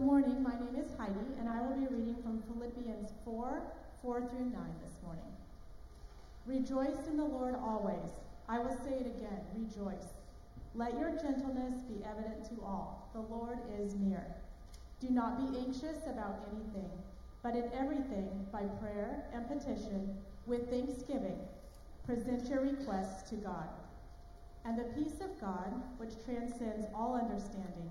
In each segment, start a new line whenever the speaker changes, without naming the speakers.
Good morning. My name is Heidi, and I will be reading from Philippians 4 4 through 9 this morning. Rejoice in the Lord always. I will say it again rejoice. Let your gentleness be evident to all. The Lord is near. Do not be anxious about anything, but in everything, by prayer and petition, with thanksgiving, present your requests to God. And the peace of God, which transcends all understanding,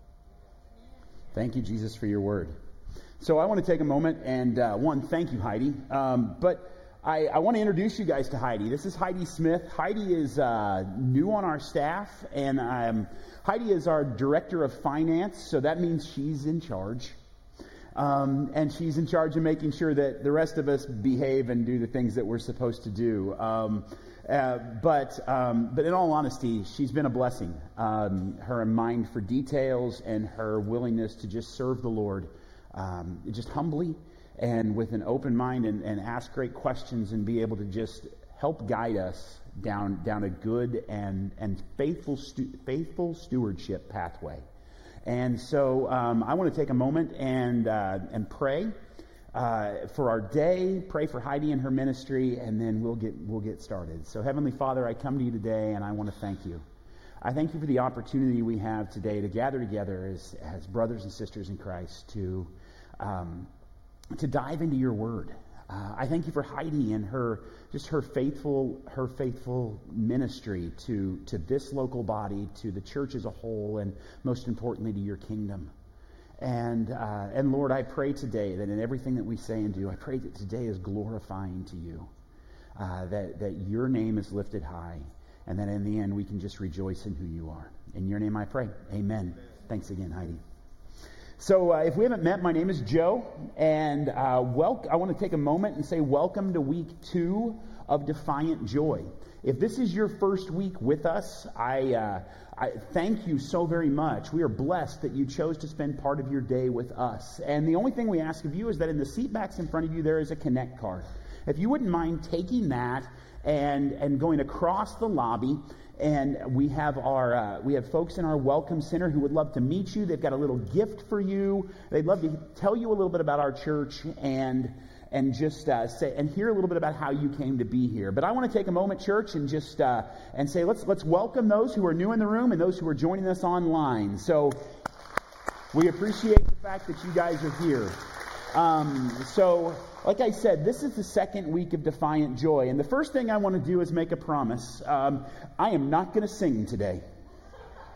Thank you, Jesus, for your word. So I want to take a moment and, uh, one, thank you, Heidi. Um, but I, I, want to introduce you guys to Heidi. This is Heidi Smith. Heidi is uh, new on our staff, and um, Heidi is our director of finance, so that means she's in charge. Um, and she's in charge of making sure that the rest of us behave and do the things that we're supposed to do. Um, uh, but, um, but in all honesty, she's been a blessing. Um, her mind for details and her willingness to just serve the Lord um, just humbly and with an open mind and, and ask great questions and be able to just help guide us down, down a good and, and faithful, stu- faithful stewardship pathway. And so um, I want to take a moment and, uh, and pray uh, for our day. Pray for Heidi and her ministry, and then we'll get, we'll get started. So, Heavenly Father, I come to you today, and I want to thank you. I thank you for the opportunity we have today to gather together as, as brothers and sisters in Christ to, um, to dive into your word. Uh, I thank you for Heidi and her just her faithful her faithful ministry to to this local body, to the church as a whole, and most importantly to your kingdom. And, uh, and Lord, I pray today that in everything that we say and do, I pray that today is glorifying to you, uh, that, that your name is lifted high, and that in the end we can just rejoice in who you are. In your name I pray. Amen. Amen. Thanks again, Heidi. So, uh, if we haven't met, my name is Joe, and uh, wel- I want to take a moment and say welcome to week two of Defiant Joy. If this is your first week with us, I, uh, I thank you so very much. We are blessed that you chose to spend part of your day with us. And the only thing we ask of you is that in the seat backs in front of you, there is a Connect card. If you wouldn't mind taking that and, and going across the lobby, and we have our uh, we have folks in our welcome center who would love to meet you. They've got a little gift for you. They'd love to tell you a little bit about our church and and just uh, say and hear a little bit about how you came to be here. But I want to take a moment, church, and just uh, and say let's let's welcome those who are new in the room and those who are joining us online. So we appreciate the fact that you guys are here. Um, so, like I said, this is the second week of Defiant Joy, and the first thing I want to do is make a promise. Um, I am not going to sing today.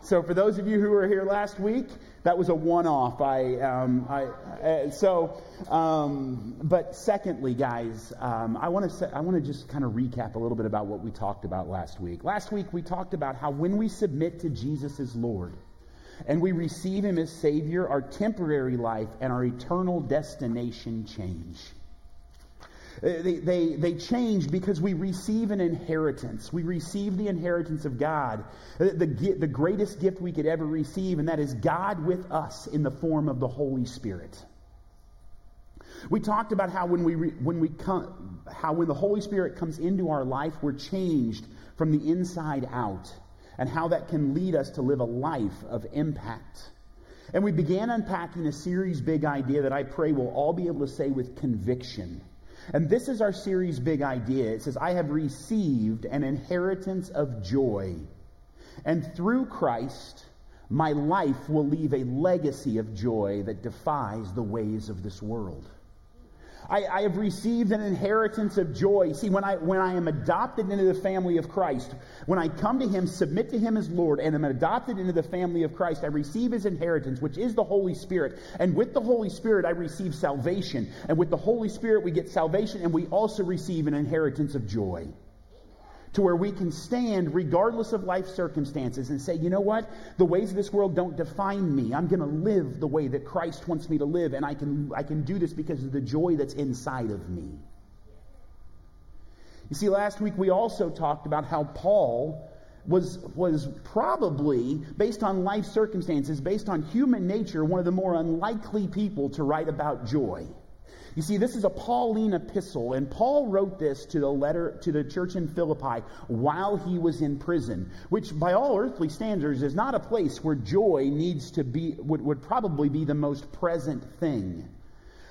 So, for those of you who were here last week, that was a one-off. I, um, I uh, so, um, but secondly, guys, um, I want to I want to just kind of recap a little bit about what we talked about last week. Last week we talked about how when we submit to Jesus as Lord, and we receive Him as Savior, our temporary life and our eternal destination change. Uh, they, they, they change because we receive an inheritance. We receive the inheritance of God, the, the, the greatest gift we could ever receive, and that is God with us in the form of the Holy Spirit. We talked about how when we, re, when we come, how when the Holy Spirit comes into our life, we're changed from the inside out, and how that can lead us to live a life of impact. And we began unpacking a series big idea that I pray we'll all be able to say with conviction and this is our series' big idea. It says, I have received an inheritance of joy. And through Christ, my life will leave a legacy of joy that defies the ways of this world. I, I, have received an inheritance of joy. See, when I, when I am adopted into the family of Christ, when I come to Him, submit to Him as Lord, and am adopted into the family of Christ, I receive His inheritance, which is the Holy Spirit. And with the Holy Spirit, I receive salvation. And with the Holy Spirit, we get salvation, and we also receive an inheritance of joy to where we can stand regardless of life circumstances and say, you know what? The ways of this world don't define me. I'm going to live the way that Christ wants me to live, and I can, I can do this because of the joy that's inside of me. You see, last week we also talked about how Paul was, was probably, based on life circumstances, based on human nature, one of the more unlikely people to write about joy. You see, this is a Pauline epistle, and Paul wrote this to the letter to the church in Philippi while he was in prison, which by all earthly standards is not a place where joy needs to be would, would probably be the most present thing.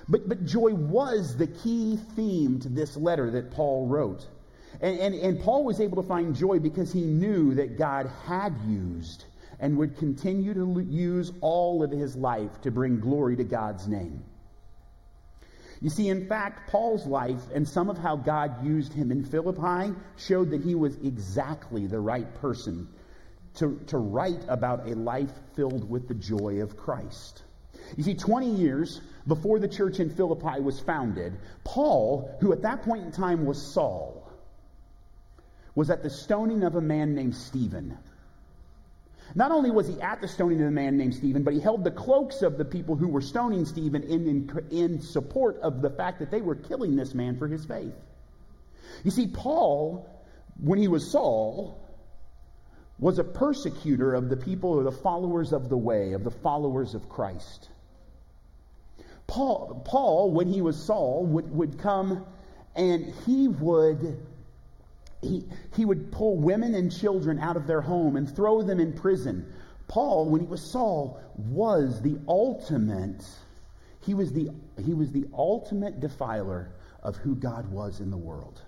But but joy was the key theme to this letter that Paul wrote. And, and, and Paul was able to find joy because he knew that God had used and would continue to use all of his life to bring glory to God's name. You see, in fact, Paul's life and some of how God used him in Philippi showed that he was exactly the right person to, to write about a life filled with the joy of Christ. You see, 20 years before the church in Philippi was founded, Paul, who at that point in time was Saul, was at the stoning of a man named Stephen. Not only was he at the stoning of a man named Stephen, but he held the cloaks of the people who were stoning Stephen in, in, in support of the fact that they were killing this man for his faith. You see, Paul, when he was Saul, was a persecutor of the people, of the followers of the way, of the followers of Christ. Paul, Paul when he was Saul, would, would come and he would he, he would pull women and children out of their home and throw them in prison. Paul, when he was Saul, was the ultimate, he was the, he was the ultimate defiler of who God was in the world.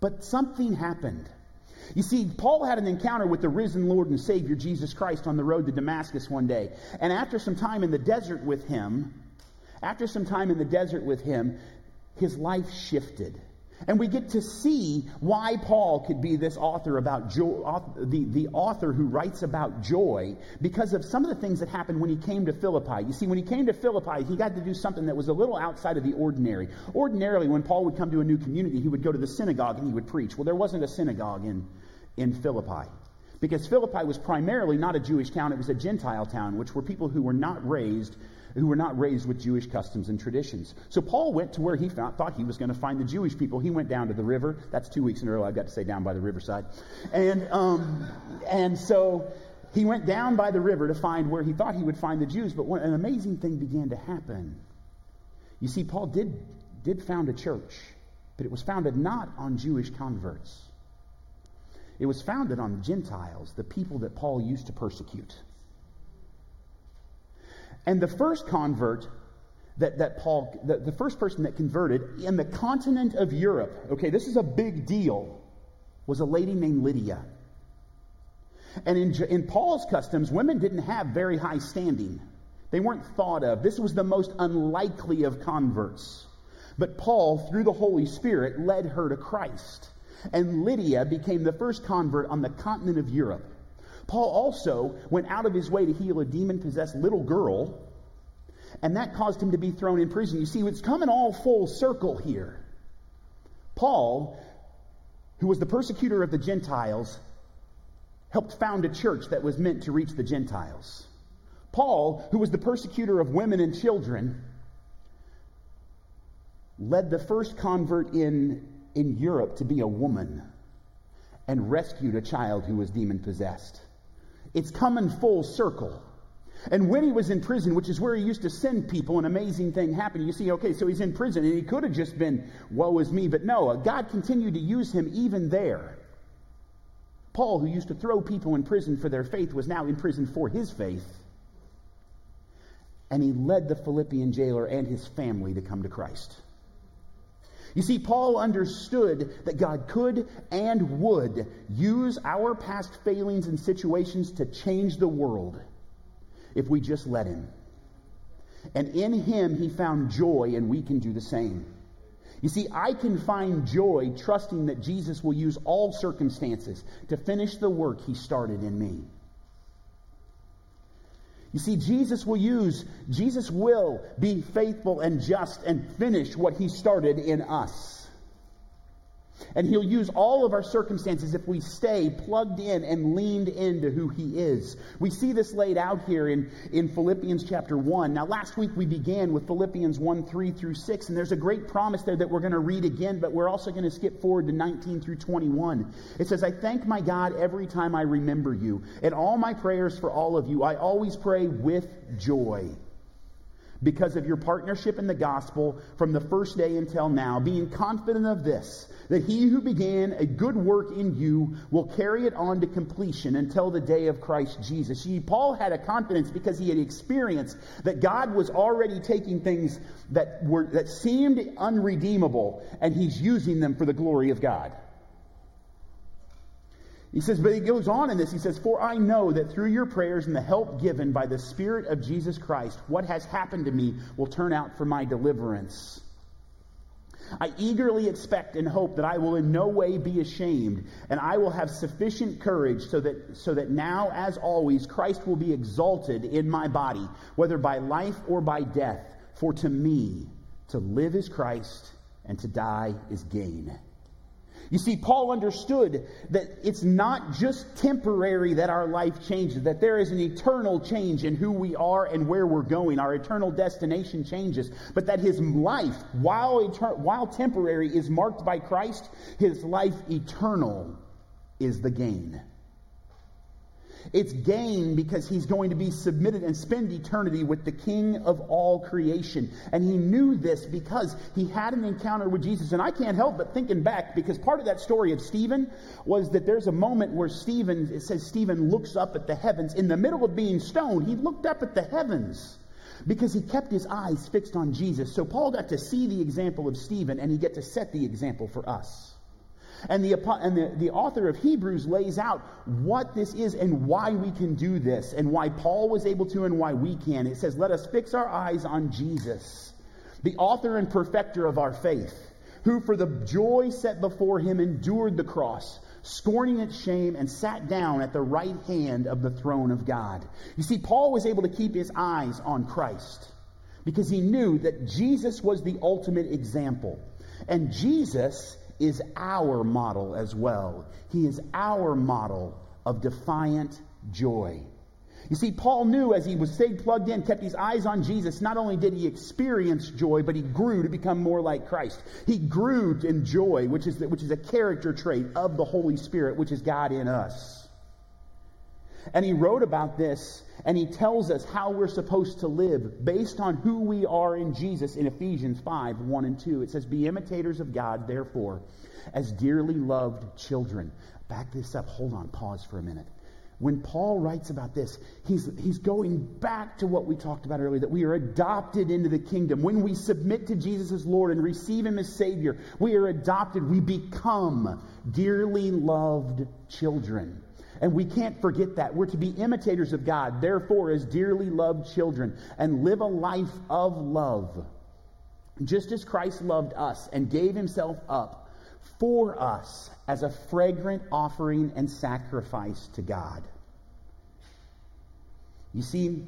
But something happened. You see, Paul had an encounter with the risen Lord and Savior Jesus Christ on the road to Damascus one day. And after some time in the desert with him, after some time in the desert with him, his life shifted. And we get to see why Paul could be this author about joy, the, the author who writes about joy, because of some of the things that happened when he came to Philippi. You see, when he came to Philippi, he got to do something that was a little outside of the ordinary. Ordinarily, when Paul would come to a new community, he would go to the synagogue and he would preach. Well, there wasn't a synagogue in, in Philippi. Because Philippi was primarily not a Jewish town, it was a Gentile town, which were people who were not raised who were not raised with Jewish customs and traditions. So Paul went to where he found, thought he was going to find the Jewish people. He went down to the river. That's two weeks in a row I've got to say down by the riverside. And, um, and so he went down by the river to find where he thought he would find the Jews. But an amazing thing began to happen. You see, Paul did, did found a church, but it was founded not on Jewish converts. It was founded on Gentiles, the people that Paul used to persecute. And the first convert that, that Paul, the, the first person that converted in the continent of Europe, okay, this is a big deal, was a lady named Lydia. And in, in Paul's customs, women didn't have very high standing. They weren't thought of. This was the most unlikely of converts. But Paul, through the Holy Spirit, led her to Christ. And Lydia became the first convert on the continent of Europe. Paul also went out of his way to heal a demon possessed little girl, and that caused him to be thrown in prison. You see, it's coming all full circle here. Paul, who was the persecutor of the Gentiles, helped found a church that was meant to reach the Gentiles. Paul, who was the persecutor of women and children, led the first convert in, in Europe to be a woman and rescued a child who was demon possessed. It's coming full circle. And when he was in prison, which is where he used to send people, an amazing thing happened. You see, okay, so he's in prison, and he could have just been, woe is me, but no, God continued to use him even there. Paul, who used to throw people in prison for their faith, was now in prison for his faith. And he led the Philippian jailer and his family to come to Christ. You see, Paul understood that God could and would use our past failings and situations to change the world if we just let Him. and in him he found joy, and we can do the same. You see, I can find joy trusting that Jesus will use all circumstances to finish the work he started in me. You see, Jesus will use, Jesus will be faithful and just and finish what he started in us. And he'll use all of our circumstances if we stay plugged in and leaned into who he is. We see this laid out here in, in Philippians chapter 1. Now, last week we began with Philippians 1 3 through 6, and there's a great promise there that we're going to read again, but we're also going to skip forward to 19 through 21. It says, I thank my God every time I remember you. In all my prayers for all of you, I always pray with joy because of your partnership in the gospel from the first day until now, being confident of this, that he who began a good work in you will carry it on to completion until the day of Christ Jesus. See, Paul had a confidence because he had experienced that God was already taking things that were that seemed unredeemable and he's using them for the glory of God. He says, but he goes on in this. He says, For I know that through your prayers and the help given by the Spirit of Jesus Christ, what has happened to me will turn out for my deliverance. I eagerly expect and hope that I will in no way be ashamed, and I will have sufficient courage so that, so that now, as always, Christ will be exalted in my body, whether by life or by death. For to me, to live is Christ, and to die is gain. You see, Paul understood that it's not just temporary that our life changes, that there is an eternal change in who we are and where we're going. Our eternal destination changes, but that his life, while, etern- while temporary, is marked by Christ, his life eternal is the gain. It's gain because he's going to be submitted and spend eternity with the King of all creation. And he knew this because he had an encounter with Jesus. And I can't help but thinking back because part of that story of Stephen was that there's a moment where Stephen, it says Stephen looks up at the heavens. In the middle of being stoned, he looked up at the heavens because he kept his eyes fixed on Jesus. So Paul got to see the example of Stephen and he get to set the example for us. And, the, and the, the author of Hebrews lays out what this is and why we can do this, and why Paul was able to and why we can. It says, Let us fix our eyes on Jesus, the author and perfecter of our faith, who for the joy set before him endured the cross, scorning its shame, and sat down at the right hand of the throne of God. You see, Paul was able to keep his eyes on Christ because he knew that Jesus was the ultimate example. And Jesus is our model as well. He is our model of defiant joy. You see, Paul knew as he was stayed plugged in, kept his eyes on Jesus, not only did he experience joy, but he grew to become more like Christ. He grew in joy, which is, which is a character trait of the Holy Spirit, which is God in us. And he wrote about this and he tells us how we're supposed to live based on who we are in Jesus in Ephesians 5 1 and 2. It says, Be imitators of God, therefore, as dearly loved children. Back this up. Hold on. Pause for a minute. When Paul writes about this, he's, he's going back to what we talked about earlier that we are adopted into the kingdom. When we submit to Jesus as Lord and receive Him as Savior, we are adopted. We become dearly loved children. And we can't forget that. We're to be imitators of God, therefore, as dearly loved children, and live a life of love. Just as Christ loved us and gave himself up for us as a fragrant offering and sacrifice to God. You see,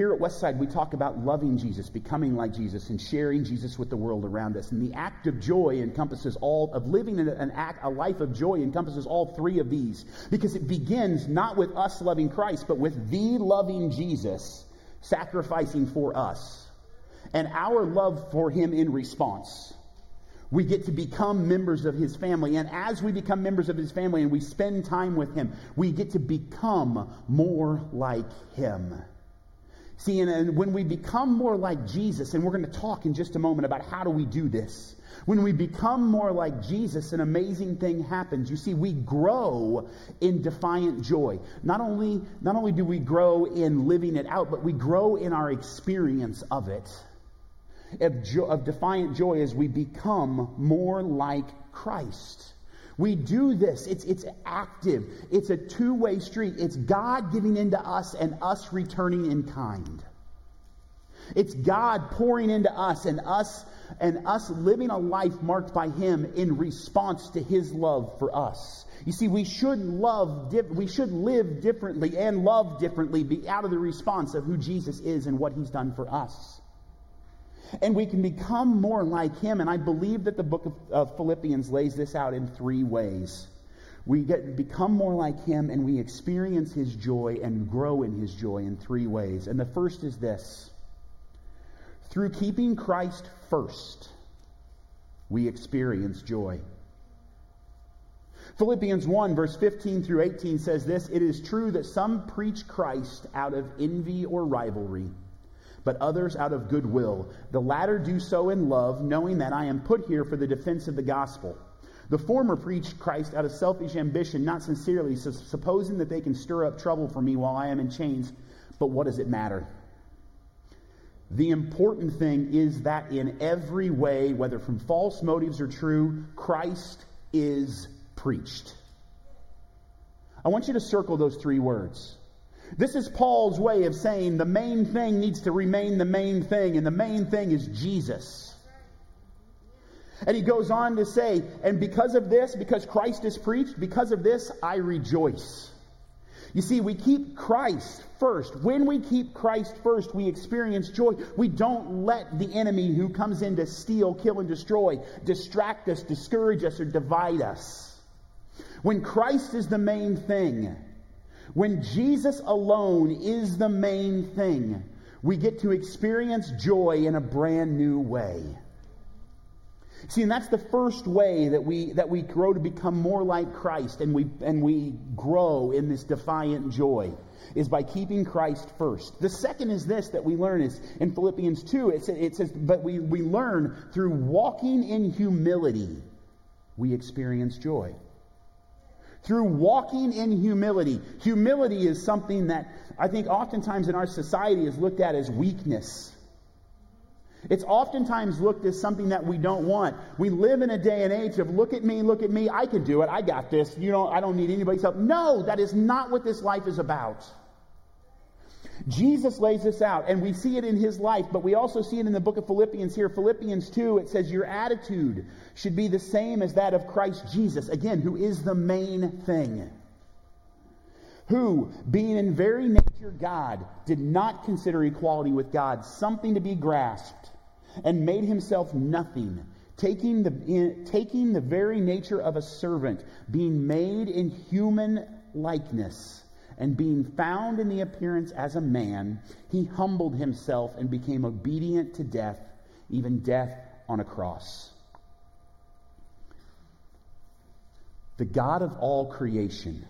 here at Westside, we talk about loving Jesus, becoming like Jesus, and sharing Jesus with the world around us. And the act of joy encompasses all of living an act, a life of joy encompasses all three of these, because it begins not with us loving Christ, but with the loving Jesus sacrificing for us, and our love for Him in response. We get to become members of his family. And as we become members of his family and we spend time with him, we get to become more like him. See, and, and when we become more like Jesus, and we're going to talk in just a moment about how do we do this. When we become more like Jesus, an amazing thing happens. You see, we grow in defiant joy. Not only, not only do we grow in living it out, but we grow in our experience of it. Of, jo- of defiant joy as we become more like Christ. We do this. It's, it's active. It's a two way street. It's God giving into us and us returning in kind. It's God pouring into us and us and us living a life marked by him in response to his love for us. You see, we should love, we should live differently and love differently be out of the response of who Jesus is and what he's done for us. And we can become more like him. And I believe that the book of, of Philippians lays this out in three ways. We get become more like him and we experience his joy and grow in his joy in three ways. And the first is this. Through keeping Christ first, we experience joy. Philippians 1, verse 15 through 18 says this It is true that some preach Christ out of envy or rivalry, but others out of goodwill. The latter do so in love, knowing that I am put here for the defense of the gospel. The former preach Christ out of selfish ambition, not sincerely, supposing that they can stir up trouble for me while I am in chains. But what does it matter? The important thing is that in every way, whether from false motives or true, Christ is preached. I want you to circle those three words. This is Paul's way of saying the main thing needs to remain the main thing, and the main thing is Jesus. And he goes on to say, and because of this, because Christ is preached, because of this, I rejoice. You see, we keep Christ first. When we keep Christ first, we experience joy. We don't let the enemy who comes in to steal, kill, and destroy distract us, discourage us, or divide us. When Christ is the main thing, when Jesus alone is the main thing, we get to experience joy in a brand new way. See, and that's the first way that we that we grow to become more like Christ and we and we grow in this defiant joy is by keeping Christ first. The second is this that we learn is in Philippians 2, it says, it says but we, we learn through walking in humility, we experience joy. Through walking in humility. Humility is something that I think oftentimes in our society is looked at as weakness. It's oftentimes looked as something that we don't want. We live in a day and age of look at me, look at me, I can do it, I got this. You know, I don't need anybody's help. No, that is not what this life is about. Jesus lays this out, and we see it in his life, but we also see it in the book of Philippians here. Philippians 2, it says, Your attitude should be the same as that of Christ Jesus, again, who is the main thing? Who, being in very nature God, did not consider equality with God something to be grasped, and made himself nothing, taking the, in, taking the very nature of a servant, being made in human likeness, and being found in the appearance as a man, he humbled himself and became obedient to death, even death on a cross. The God of all creation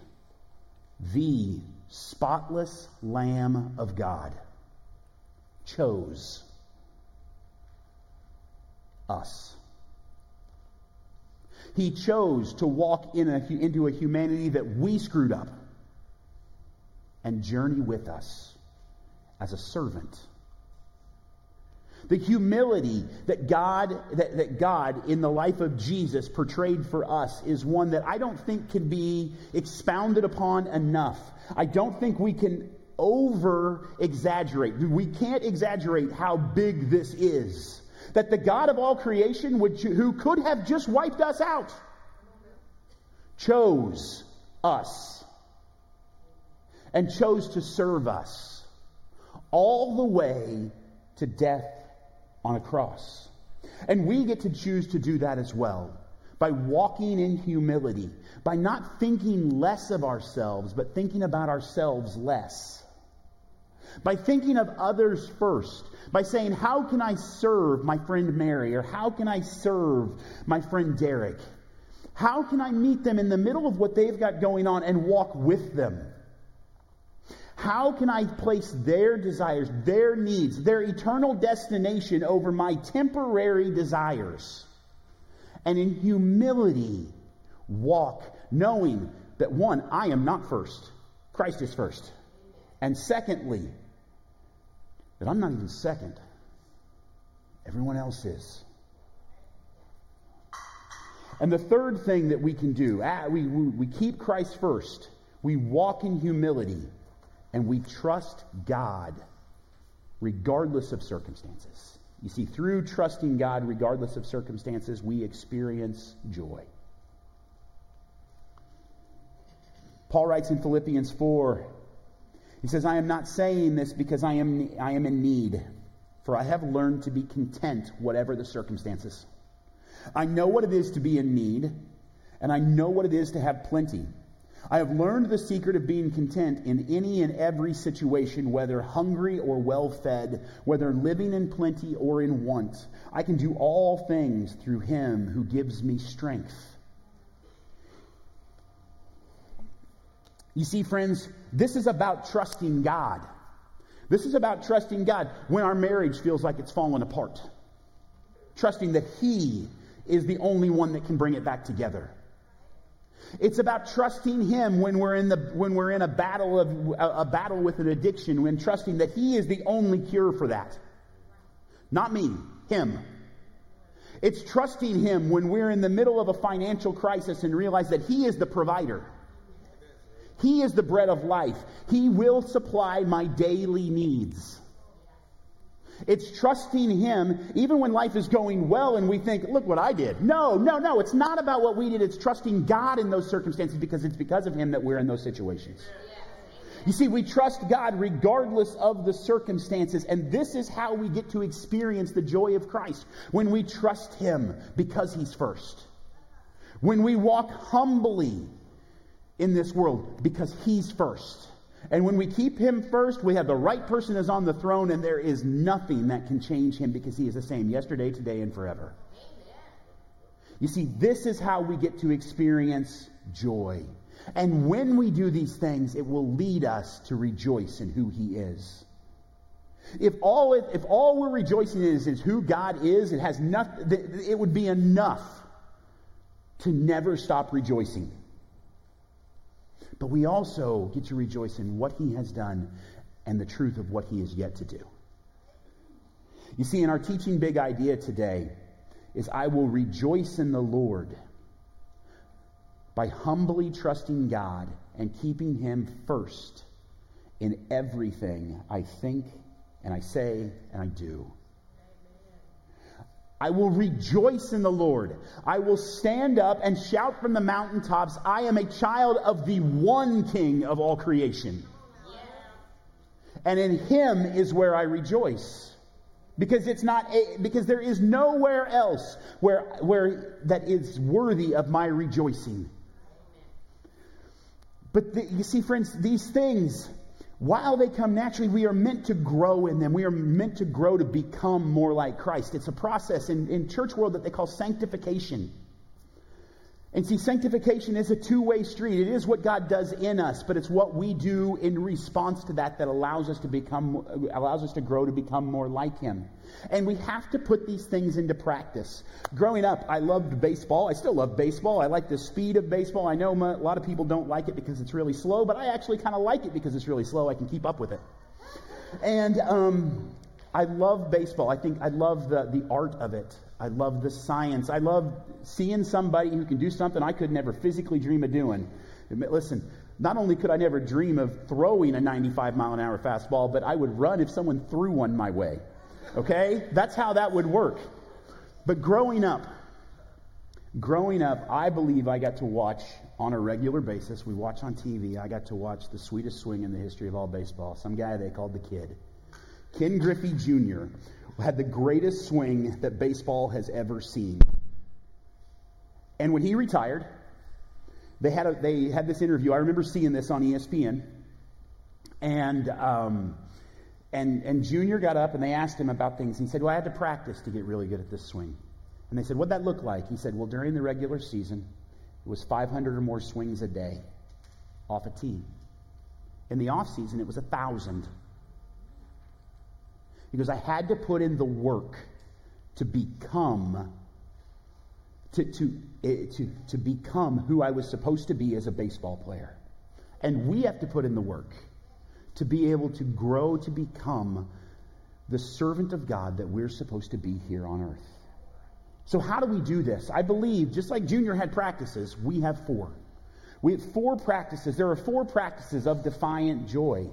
the spotless Lamb of God chose us. He chose to walk in a, into a humanity that we screwed up and journey with us as a servant. The humility that God, that, that God in the life of Jesus portrayed for us is one that I don't think can be expounded upon enough. I don't think we can over exaggerate. We can't exaggerate how big this is. That the God of all creation, would, who could have just wiped us out, chose us and chose to serve us all the way to death on a cross. And we get to choose to do that as well by walking in humility, by not thinking less of ourselves, but thinking about ourselves less. By thinking of others first, by saying, How can I serve my friend Mary? Or how can I serve my friend Derek? How can I meet them in the middle of what they've got going on and walk with them? How can I place their desires, their needs, their eternal destination over my temporary desires? And in humility, walk, knowing that one, I am not first, Christ is first. And secondly, that I'm not even second, everyone else is. And the third thing that we can do, ah, we, we keep Christ first. We walk in humility and we trust God regardless of circumstances. You see, through trusting God, regardless of circumstances, we experience joy. Paul writes in Philippians 4, he says, I am not saying this because I am, I am in need, for I have learned to be content, whatever the circumstances. I know what it is to be in need, and I know what it is to have plenty. I have learned the secret of being content in any and every situation, whether hungry or well fed, whether living in plenty or in want. I can do all things through him who gives me strength. You see, friends, this is about trusting God. This is about trusting God when our marriage feels like it's fallen apart. Trusting that He is the only one that can bring it back together. It's about trusting Him when we're in the when we're in a battle of a, a battle with an addiction, when trusting that He is the only cure for that. Not me, Him. It's trusting Him when we're in the middle of a financial crisis and realize that He is the provider. He is the bread of life. He will supply my daily needs. It's trusting Him even when life is going well and we think, look what I did. No, no, no. It's not about what we did. It's trusting God in those circumstances because it's because of Him that we're in those situations. You see, we trust God regardless of the circumstances, and this is how we get to experience the joy of Christ when we trust Him because He's first. When we walk humbly in this world because He's first. And when we keep him first, we have the right person is on the throne, and there is nothing that can change him because he is the same yesterday, today, and forever. You see, this is how we get to experience joy. And when we do these things, it will lead us to rejoice in who he is. If all, if all we're rejoicing in is, is who God is, it has nothing, it would be enough to never stop rejoicing. But we also get to rejoice in what he has done and the truth of what he is yet to do. You see, in our teaching big idea today is I will rejoice in the Lord by humbly trusting God and keeping him first in everything I think and I say and I do. I will rejoice in the Lord. I will stand up and shout from the mountaintops, I am a child of the one King of all creation. And in him is where I rejoice. Because it's not a, because there is nowhere else where where that is worthy of my rejoicing. But the, you see friends, these things while they come naturally, we are meant to grow in them. We are meant to grow to become more like Christ. It's a process in, in church world that they call sanctification. And see, sanctification is a two way street. It is what God does in us, but it's what we do in response to that that allows us to become, allows us to grow to become more like Him. And we have to put these things into practice. Growing up, I loved baseball. I still love baseball. I like the speed of baseball. I know a lot of people don't like it because it's really slow, but I actually kind of like it because it's really slow. I can keep up with it. And um, I love baseball. I think I love the, the art of it. I love the science. I love seeing somebody who can do something I could never physically dream of doing. Listen, not only could I never dream of throwing a 95 mile an hour fastball, but I would run if someone threw one my way. Okay? That's how that would work. But growing up, growing up, I believe I got to watch on a regular basis. We watch on TV. I got to watch the sweetest swing in the history of all baseball. Some guy they called the kid. Ken Griffey Jr had the greatest swing that baseball has ever seen. And when he retired, they had, a, they had this interview. I remember seeing this on ESPN. And, um, and, and Junior got up and they asked him about things. He said, Well, I had to practice to get really good at this swing. And they said, What'd that look like? He said, Well, during the regular season, it was 500 or more swings a day off a tee. In the off season, it was a 1,000 because I had to put in the work to become to, to, eh, to, to become who I was supposed to be as a baseball player. And we have to put in the work to be able to grow to become the servant of God that we're supposed to be here on earth. So, how do we do this? I believe, just like Junior had practices, we have four. We have four practices. There are four practices of defiant joy.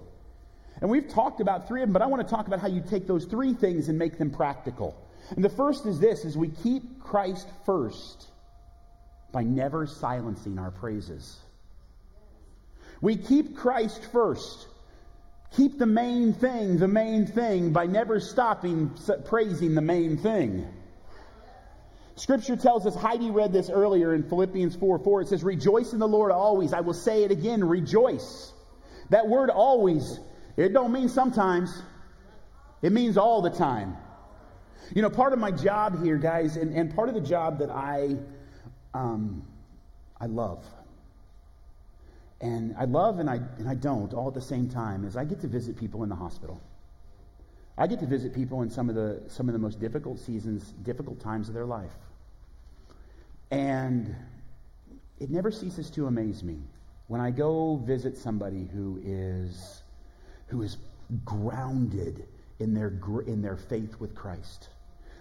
And we've talked about three of them, but I want to talk about how you take those three things and make them practical. And the first is this is we keep Christ first by never silencing our praises. We keep Christ first. Keep the main thing the main thing by never stopping praising the main thing. Scripture tells us, Heidi read this earlier in Philippians 4 4. It says, Rejoice in the Lord always. I will say it again, rejoice. That word always, it don't mean sometimes, it means all the time. You know, part of my job here, guys, and, and part of the job that I um, I love. And I love and I, and I don't all at the same time is I get to visit people in the hospital. I get to visit people in some of the some of the most difficult seasons, difficult times of their life. And it never ceases to amaze me when I go visit somebody who is who is grounded in their in their faith with Christ.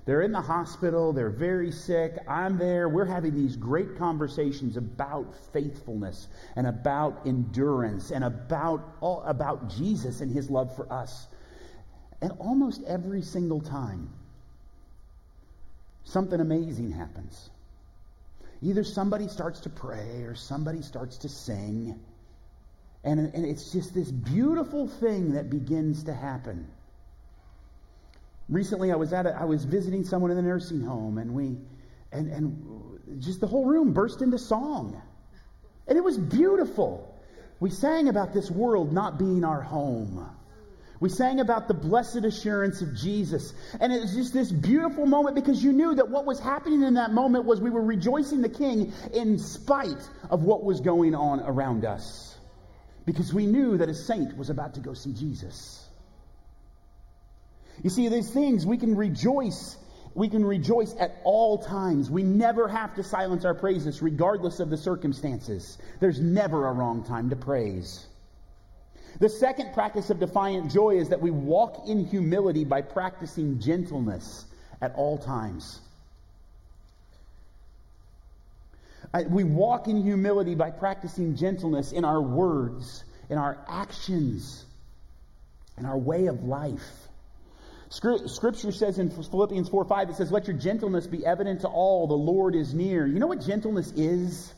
They're in the hospital, they're very sick. I'm there. We're having these great conversations about faithfulness and about endurance and about all, about Jesus and his love for us. And almost every single time something amazing happens. Either somebody starts to pray or somebody starts to sing. And, and it's just this beautiful thing that begins to happen. Recently, I was at a, I was visiting someone in the nursing home, and we, and and just the whole room burst into song, and it was beautiful. We sang about this world not being our home. We sang about the blessed assurance of Jesus. And it was just this beautiful moment because you knew that what was happening in that moment was we were rejoicing the King in spite of what was going on around us. Because we knew that a saint was about to go see Jesus. You see, these things we can rejoice. We can rejoice at all times. We never have to silence our praises, regardless of the circumstances. There's never a wrong time to praise. The second practice of defiant joy is that we walk in humility by practicing gentleness at all times. We walk in humility by practicing gentleness in our words, in our actions, in our way of life. Scripture says in Philippians 4 5, it says, Let your gentleness be evident to all, the Lord is near. You know what gentleness is?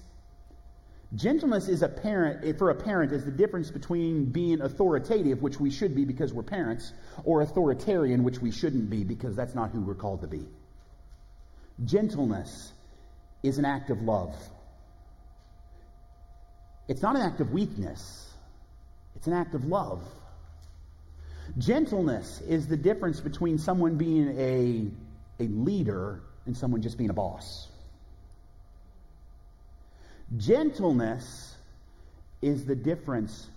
Gentleness is a parent, for a parent, is the difference between being authoritative, which we should be because we're parents, or authoritarian, which we shouldn't be because that's not who we're called to be. Gentleness is an act of love. It's not an act of weakness, it's an act of love. Gentleness is the difference between someone being a, a leader and someone just being a boss. Gentleness is the difference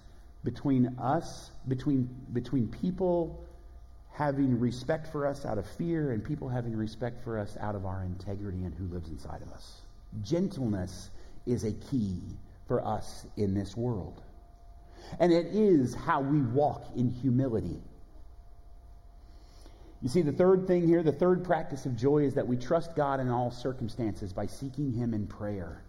between us, between, between people having respect for us out of fear and people having respect for us out of our integrity and who lives inside of us. Gentleness is a key for us in this world. And it is how we walk in humility. You see, the third thing here, the third practice of joy is that we trust God in all circumstances by seeking Him in prayer.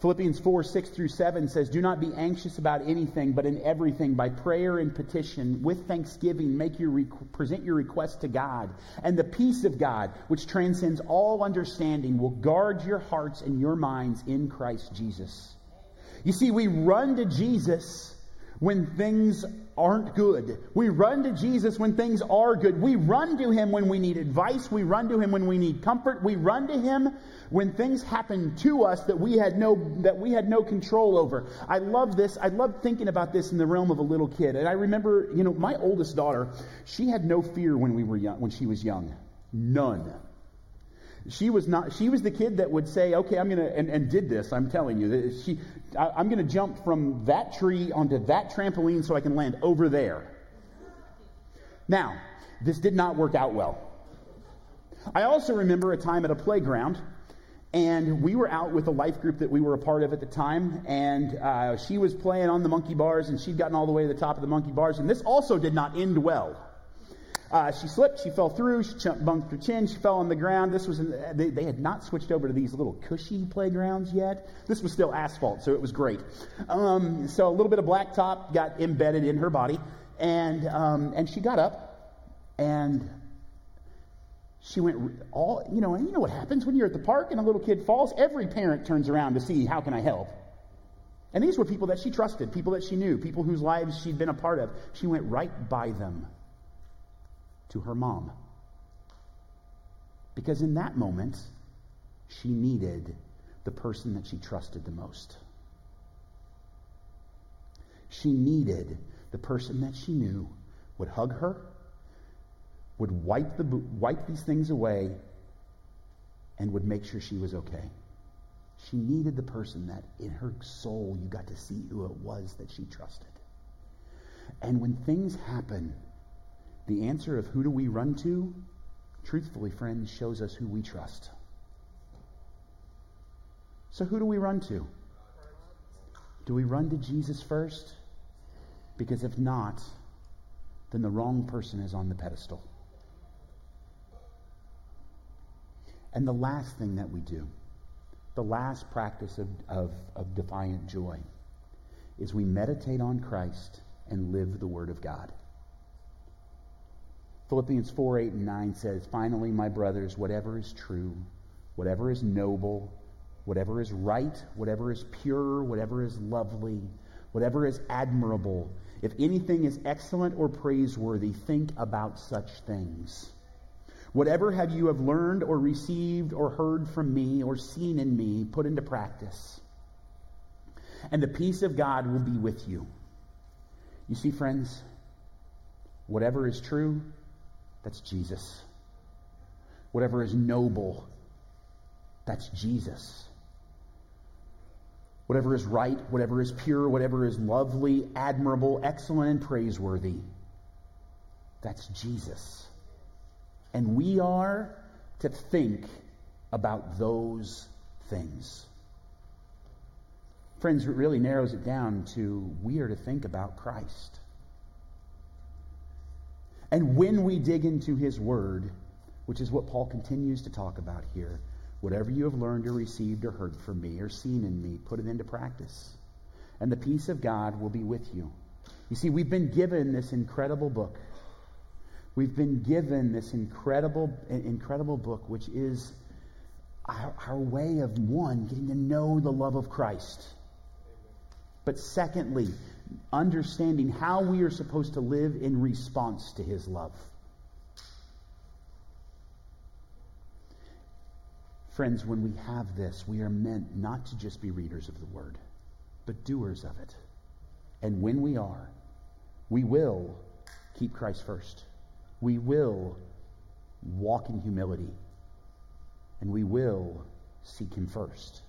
Philippians 4 6 through 7 says, Do not be anxious about anything, but in everything, by prayer and petition, with thanksgiving, make your present your request to God. And the peace of God, which transcends all understanding, will guard your hearts and your minds in Christ Jesus. You see, we run to Jesus when things aren't good. We run to Jesus when things are good. We run to him when we need advice. We run to him when we need comfort. We run to him when things happen to us that we had no that we had no control over. I love this. I love thinking about this in the realm of a little kid. And I remember, you know, my oldest daughter, she had no fear when we were young when she was young. None. She was not. She was the kid that would say, "Okay, I'm gonna," and, and did this. I'm telling you, she. I, I'm gonna jump from that tree onto that trampoline so I can land over there. Now, this did not work out well. I also remember a time at a playground, and we were out with a life group that we were a part of at the time, and uh, she was playing on the monkey bars, and she'd gotten all the way to the top of the monkey bars, and this also did not end well. Uh, she slipped, she fell through, she bumped her chin, she fell on the ground. This was, in, they, they, had not switched over to these little cushy playgrounds yet. This was still asphalt, so it was great. Um, so a little bit of blacktop got embedded in her body, and, um, and she got up, and she went all, you know, and you know what happens when you're at the park and a little kid falls? Every parent turns around to see, how can I help? And these were people that she trusted, people that she knew, people whose lives she'd been a part of. She went right by them to her mom. Because in that moment, she needed the person that she trusted the most. She needed the person that she knew would hug her, would wipe, the, wipe these things away, and would make sure she was okay. She needed the person that in her soul you got to see who it was that she trusted. And when things happen, the answer of who do we run to, truthfully, friends, shows us who we trust. So, who do we run to? Do we run to Jesus first? Because if not, then the wrong person is on the pedestal. And the last thing that we do, the last practice of, of, of defiant joy, is we meditate on Christ and live the Word of God. Philippians 4 8 and 9 says, Finally, my brothers, whatever is true, whatever is noble, whatever is right, whatever is pure, whatever is lovely, whatever is admirable, if anything is excellent or praiseworthy, think about such things. Whatever have you have learned or received or heard from me or seen in me, put into practice. And the peace of God will be with you. You see, friends, whatever is true, that's Jesus. Whatever is noble, that's Jesus. Whatever is right, whatever is pure, whatever is lovely, admirable, excellent, and praiseworthy, that's Jesus. And we are to think about those things. Friends, it really narrows it down to we are to think about Christ. And when we dig into his word, which is what Paul continues to talk about here, whatever you have learned or received or heard from me or seen in me, put it into practice. And the peace of God will be with you. You see, we've been given this incredible book We've been given this incredible, incredible book, which is our, our way of one, getting to know the love of Christ. But secondly, understanding how we are supposed to live in response to his love. Friends, when we have this, we are meant not to just be readers of the word, but doers of it. And when we are, we will keep Christ first we will walk in humility and we will seek Him first.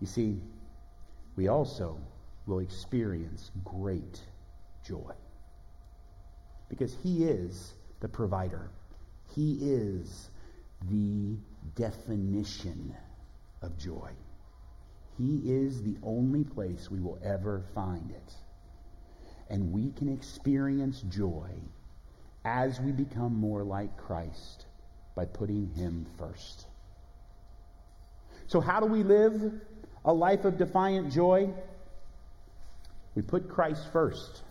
You see, we also will experience great joy because He is the provider, He is the definition of joy. He is the only place we will ever find it and we can experience joy as we become more like Christ by putting Him first. So, how do we live a life of defiant joy? We put Christ first.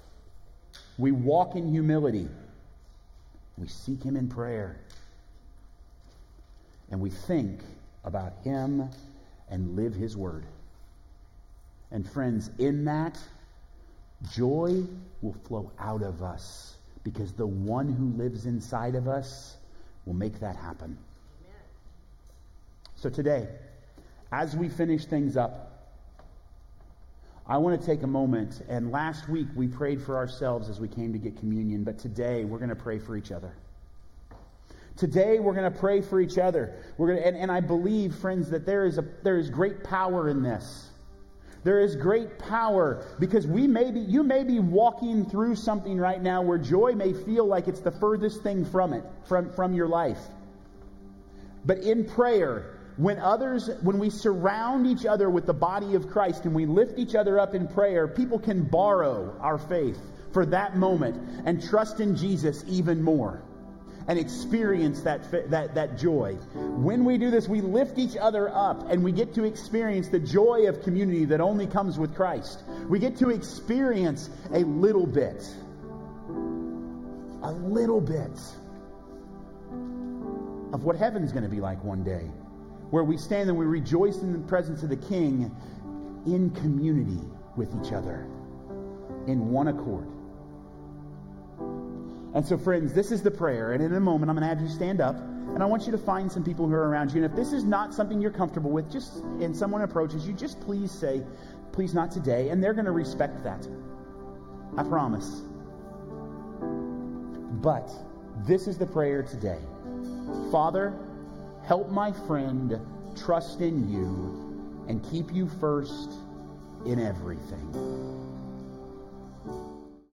We walk in humility. We seek Him in prayer. And we think about Him and live His Word. And, friends, in that, Joy will flow out of us because the one who lives inside of us will make that happen. Amen. So today, as we finish things up, I want to take a moment. And last week we prayed for ourselves as we came to get communion, but today we're going to pray for each other. Today we're going to pray for each other. We're going to, and, and I believe, friends, that there is a there is great power in this. There is great power because we may be, you may be walking through something right now where joy may feel like it's the furthest thing from it, from, from your life. But in prayer, when others, when we surround each other with the body of Christ and we lift each other up in prayer, people can borrow our faith for that moment and trust in Jesus even more and experience that, that, that joy. When we do this, we lift each other up and we get to experience the joy of community that only comes with Christ. We get to experience a little bit, a little bit of what heaven's going to be like one day, where we stand and we rejoice in the presence of the King in community with each other, in one accord. And so, friends, this is the prayer. And in a moment, I'm going to have you stand up. And I want you to find some people who are around you. And if this is not something you're comfortable with, just and someone approaches you, just please say, please not today. And they're going to respect that. I promise. But this is the prayer today Father, help my friend trust in you and keep you first in everything.